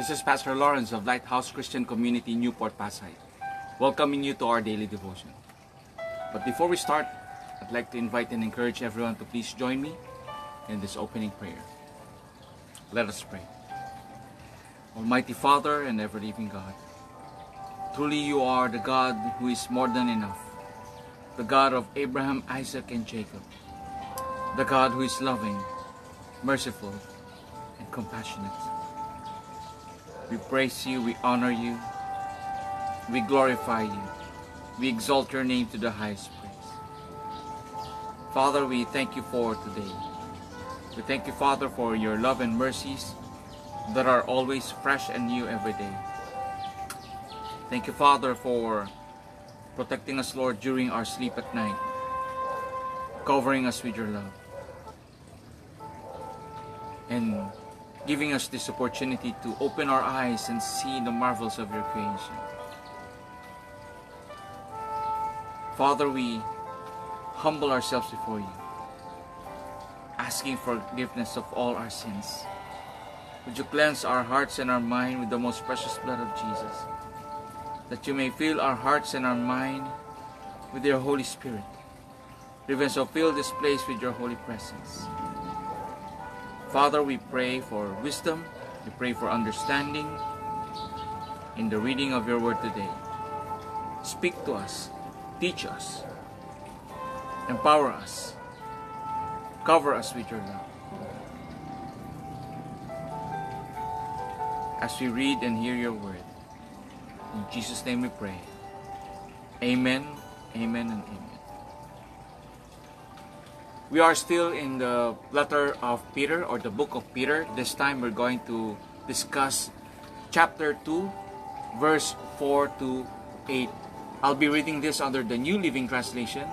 This is Pastor Lawrence of Lighthouse Christian Community Newport Pasay, welcoming you to our daily devotion. But before we start, I'd like to invite and encourage everyone to please join me in this opening prayer. Let us pray. Almighty Father and ever living God, truly you are the God who is more than enough, the God of Abraham, Isaac, and Jacob, the God who is loving, merciful, and compassionate. We praise you, we honor you, we glorify you, we exalt your name to the highest praise. Father, we thank you for today. We thank you, Father, for your love and mercies that are always fresh and new every day. Thank you, Father, for protecting us, Lord, during our sleep at night, covering us with your love, and giving us this opportunity to open our eyes and see the marvels of your creation. Father, we humble ourselves before you, asking forgiveness of all our sins. Would you cleanse our hearts and our mind with the most precious blood of Jesus? That you may fill our hearts and our mind with your Holy Spirit. Even so, fill this place with your holy presence. Father, we pray for wisdom, we pray for understanding in the reading of your word today. Speak to us, teach us, empower us, cover us with your love. As we read and hear your word, in Jesus' name we pray. Amen, amen, and amen. We are still in the letter of Peter or the book of Peter. This time we're going to discuss chapter 2, verse 4 to 8. I'll be reading this under the New Living Translation.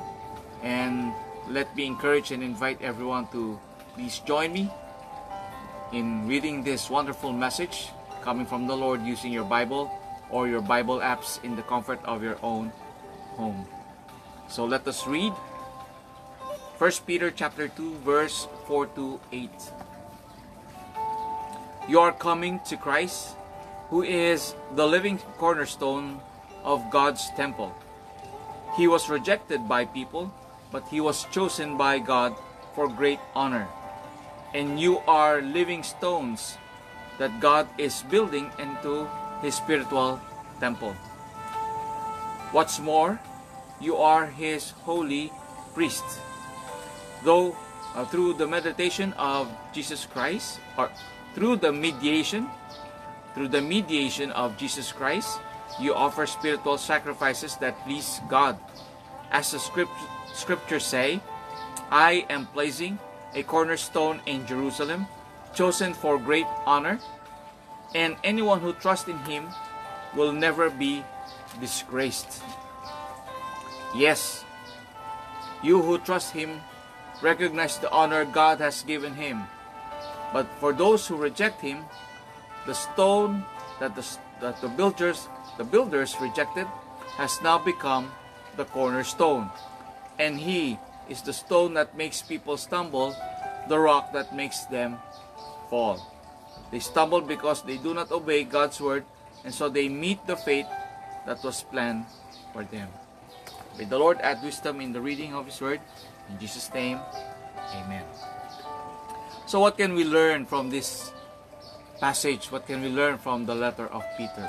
And let me encourage and invite everyone to please join me in reading this wonderful message coming from the Lord using your Bible or your Bible apps in the comfort of your own home. So let us read 1 Peter chapter 2 verse 4 to 8. You are coming to Christ, who is the living cornerstone of God's temple. He was rejected by people, but he was chosen by God for great honor. And you are living stones that God is building into his spiritual temple. What's more, you are his holy priests though uh, through the meditation of Jesus Christ or through the mediation through the mediation of Jesus Christ you offer spiritual sacrifices that please God. As the script, scriptures say I am placing a cornerstone in Jerusalem chosen for great honor and anyone who trusts in him will never be disgraced. Yes you who trust him recognize the honor God has given him. But for those who reject him, the stone that the, that the builders the builders rejected has now become the cornerstone. And he is the stone that makes people stumble, the rock that makes them fall. They stumble because they do not obey God's word, and so they meet the fate that was planned for them. May the Lord add wisdom in the reading of His word. In Jesus' name, Amen. So what can we learn from this passage? What can we learn from the letter of Peter?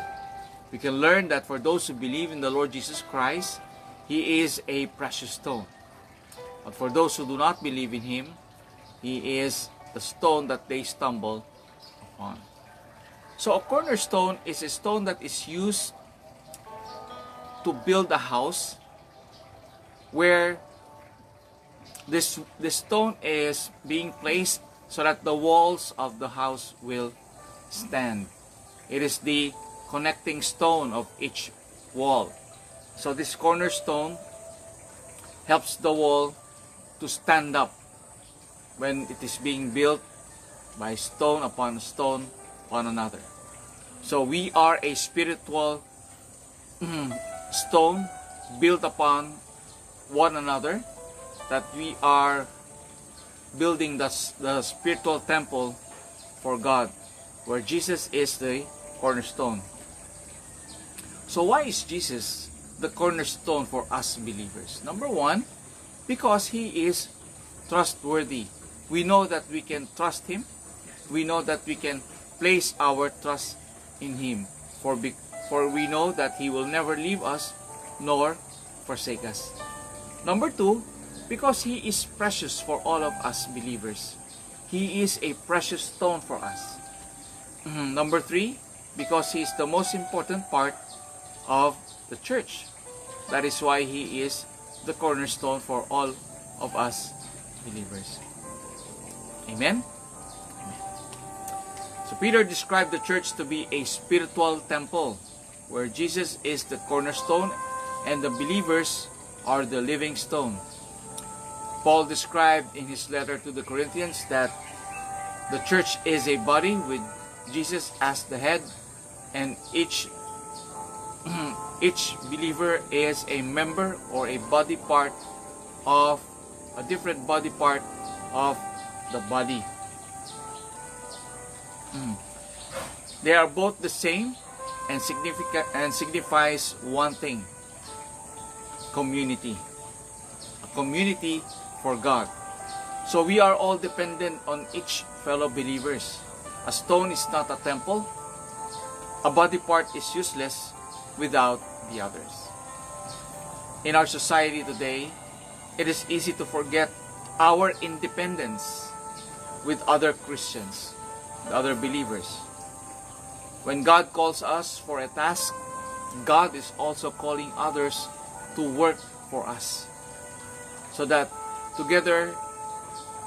We can learn that for those who believe in the Lord Jesus Christ, He is a precious stone. But for those who do not believe in Him, He is the stone that they stumble upon. So a cornerstone is a stone that is used to build a house where this, this stone is being placed so that the walls of the house will stand. It is the connecting stone of each wall. So this cornerstone helps the wall to stand up when it is being built by stone upon stone upon another. So we are a spiritual stone built upon one another that we are building the, the spiritual temple for God, where Jesus is the cornerstone. So why is Jesus the cornerstone for us believers? Number one, because He is trustworthy. We know that we can trust Him. We know that we can place our trust in Him. For, be, for we know that He will never leave us nor forsake us. Number two, because He is precious for all of us believers. He is a precious stone for us. Mm-hmm. Number three, because He is the most important part of the church. That is why He is the cornerstone for all of us believers. Amen? Amen. So Peter described the church to be a spiritual temple where Jesus is the cornerstone and the believers are the living stone. Paul described in his letter to the Corinthians that the church is a body with Jesus as the head and each each believer is a member or a body part of a different body part of the body. Hmm. They are both the same and significant and signifies one thing. Community. A community for God. So we are all dependent on each fellow believers. A stone is not a temple. A body part is useless without the others. In our society today, it is easy to forget our independence with other Christians, other believers. When God calls us for a task, God is also calling others to work for us. So that together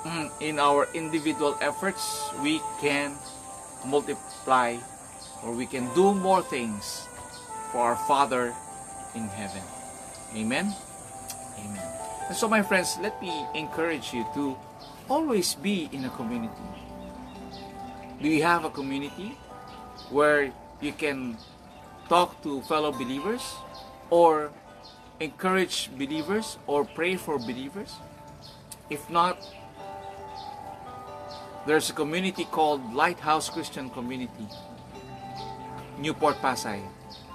mm, in our individual efforts, we can multiply or we can do more things for our Father in heaven. Amen? Amen. And so, my friends, let me encourage you to always be in a community. Do you have a community where you can talk to fellow believers or encourage believers or pray for believers? If not, there's a community called Lighthouse Christian Community, Newport Pasay,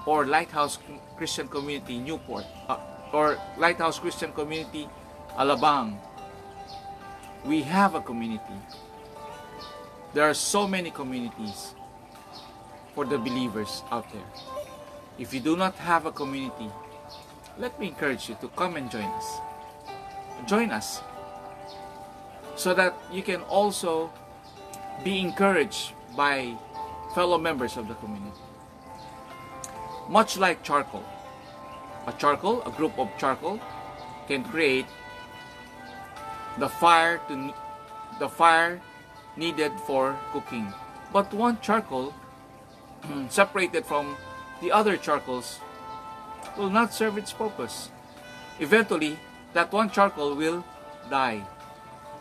or Lighthouse Christian Community, Newport, uh, or Lighthouse Christian Community, Alabang. We have a community. There are so many communities for the believers out there. If you do not have a community, let me encourage you to come and join us. Join us so that you can also be encouraged by fellow members of the community. Much like charcoal, a charcoal, a group of charcoal, can create the fire to the fire needed for cooking. But one charcoal separated from the other charcoals will not serve its purpose. Eventually, that one charcoal will die,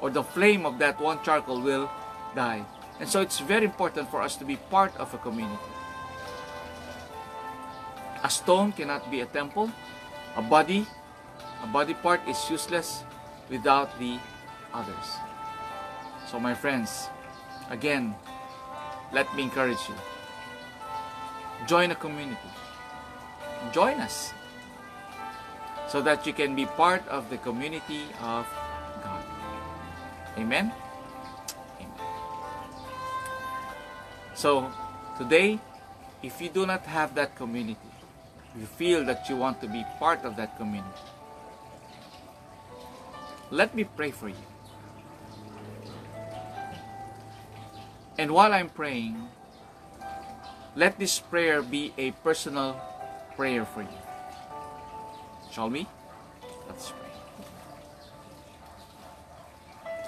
or the flame of that one charcoal will die. And so it's very important for us to be part of a community. A stone cannot be a temple. A body, a body part is useless without the others. So my friends, again, let me encourage you. Join a community. Join us so that you can be part of the community of. Amen? Amen. So, today, if you do not have that community, you feel that you want to be part of that community, let me pray for you. And while I'm praying, let this prayer be a personal prayer for you. Shall we? Let's pray.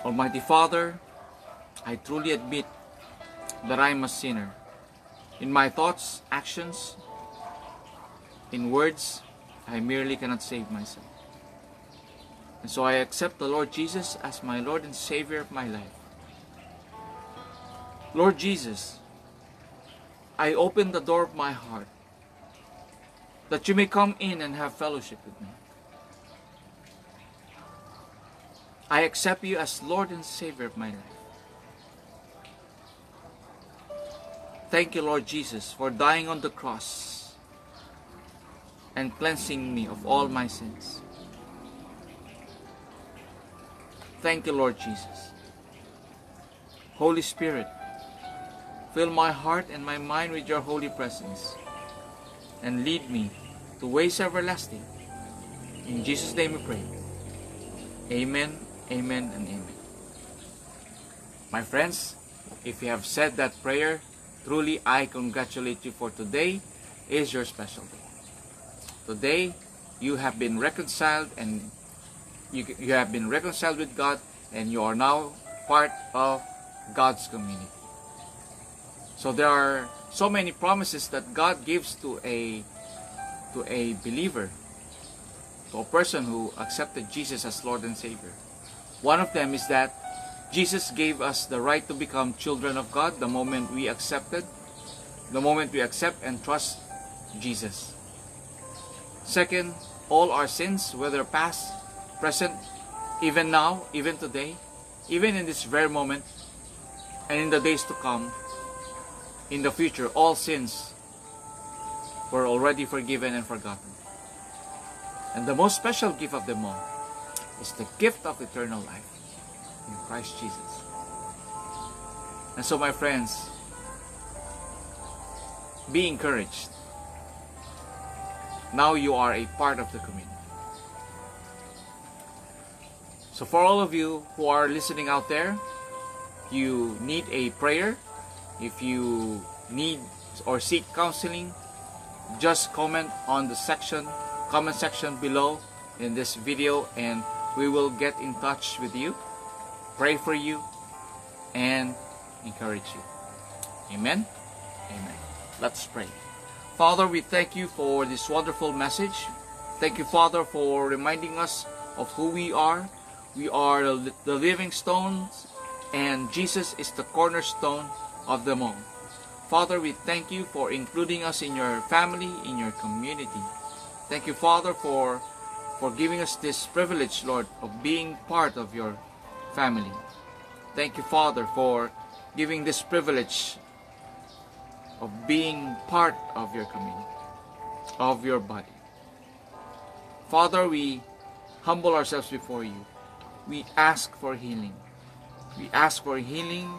Almighty Father, I truly admit that I am a sinner. In my thoughts, actions, in words, I merely cannot save myself. And so I accept the Lord Jesus as my Lord and Savior of my life. Lord Jesus, I open the door of my heart that you may come in and have fellowship with me. I accept you as Lord and Savior of my life. Thank you, Lord Jesus, for dying on the cross and cleansing me of all my sins. Thank you, Lord Jesus. Holy Spirit, fill my heart and my mind with your holy presence and lead me to ways everlasting. In Jesus' name we pray. Amen, amen, and amen. My friends, if you have said that prayer, truly I congratulate you for today is your special day. Today, you have been reconciled and you, you have been reconciled with God and you are now part of God's community. So there are so many promises that God gives to a to a believer, to a person who accepted Jesus as Lord and Savior. One of them is that Jesus gave us the right to become children of God the moment we accepted, the moment we accept and trust Jesus. Second, all our sins, whether past, present, even now, even today, even in this very moment, and in the days to come, in the future, all sins were already forgiven and forgotten. And the most special gift of them all is the gift of eternal life in Christ Jesus. And so, my friends, be encouraged. Now you are a part of the community. So, for all of you who are listening out there, you need a prayer, if you need or seek counseling, just comment on the section, comment section below in this video and we will get in touch with you, pray for you, and encourage you. Amen? Amen. Let's pray. Father, we thank you for this wonderful message. Thank you, Father, for reminding us of who we are. We are the living stones, and Jesus is the cornerstone of them all. Father, we thank you for including us in your family, in your community. Thank you, Father, for, for giving us this privilege, Lord, of being part of your family. Thank you, Father, for giving this privilege of being part of your community, of your body. Father, we humble ourselves before you. We ask for healing. We ask for healing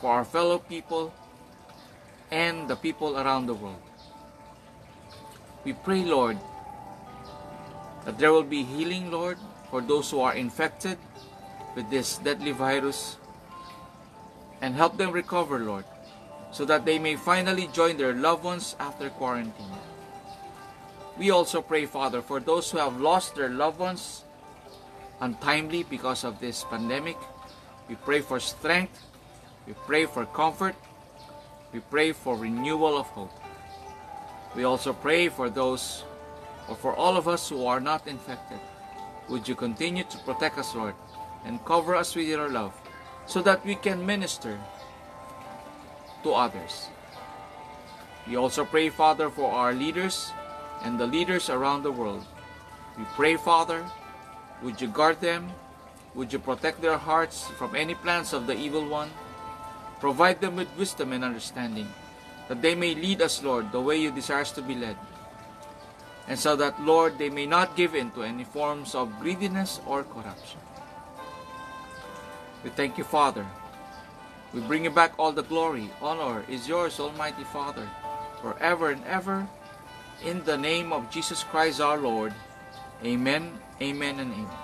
for our fellow people and the people around the world. We pray, Lord, that there will be healing, Lord, for those who are infected with this deadly virus and help them recover, Lord, so that they may finally join their loved ones after quarantine. We also pray, Father, for those who have lost their loved ones untimely because of this pandemic. We pray for strength. We pray for comfort. We pray for renewal of hope. We also pray for those, or for all of us who are not infected. Would you continue to protect us, Lord, and cover us with your love so that we can minister to others. We also pray, Father, for our leaders and the leaders around the world. We pray, Father, would you guard them? Would you protect their hearts from any plans of the evil one? Provide them with wisdom and understanding, that they may lead us, Lord, the way you desire us to be led. And so that, Lord, they may not give in to any forms of greediness or corruption. We thank you, Father, we bring you back all the glory, honor is yours, Almighty Father, forever and ever. In the name of Jesus Christ our Lord. Amen, amen, and amen.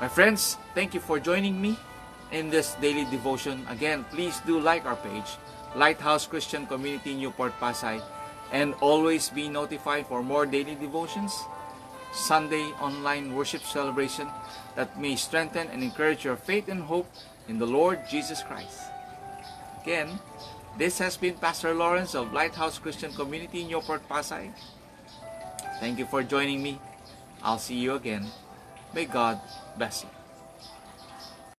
My friends, thank you for joining me in this daily devotion. Again, please do like our page, Lighthouse Christian Community Newport Pasay, and always be notified for more daily devotions, Sunday online worship celebration that may strengthen and encourage your faith and hope in the Lord Jesus Christ. Again, this has been Pastor Lawrence of Lighthouse Christian Community in Newport, Pasay. Thank you for joining me. I'll see you again. May God bless you.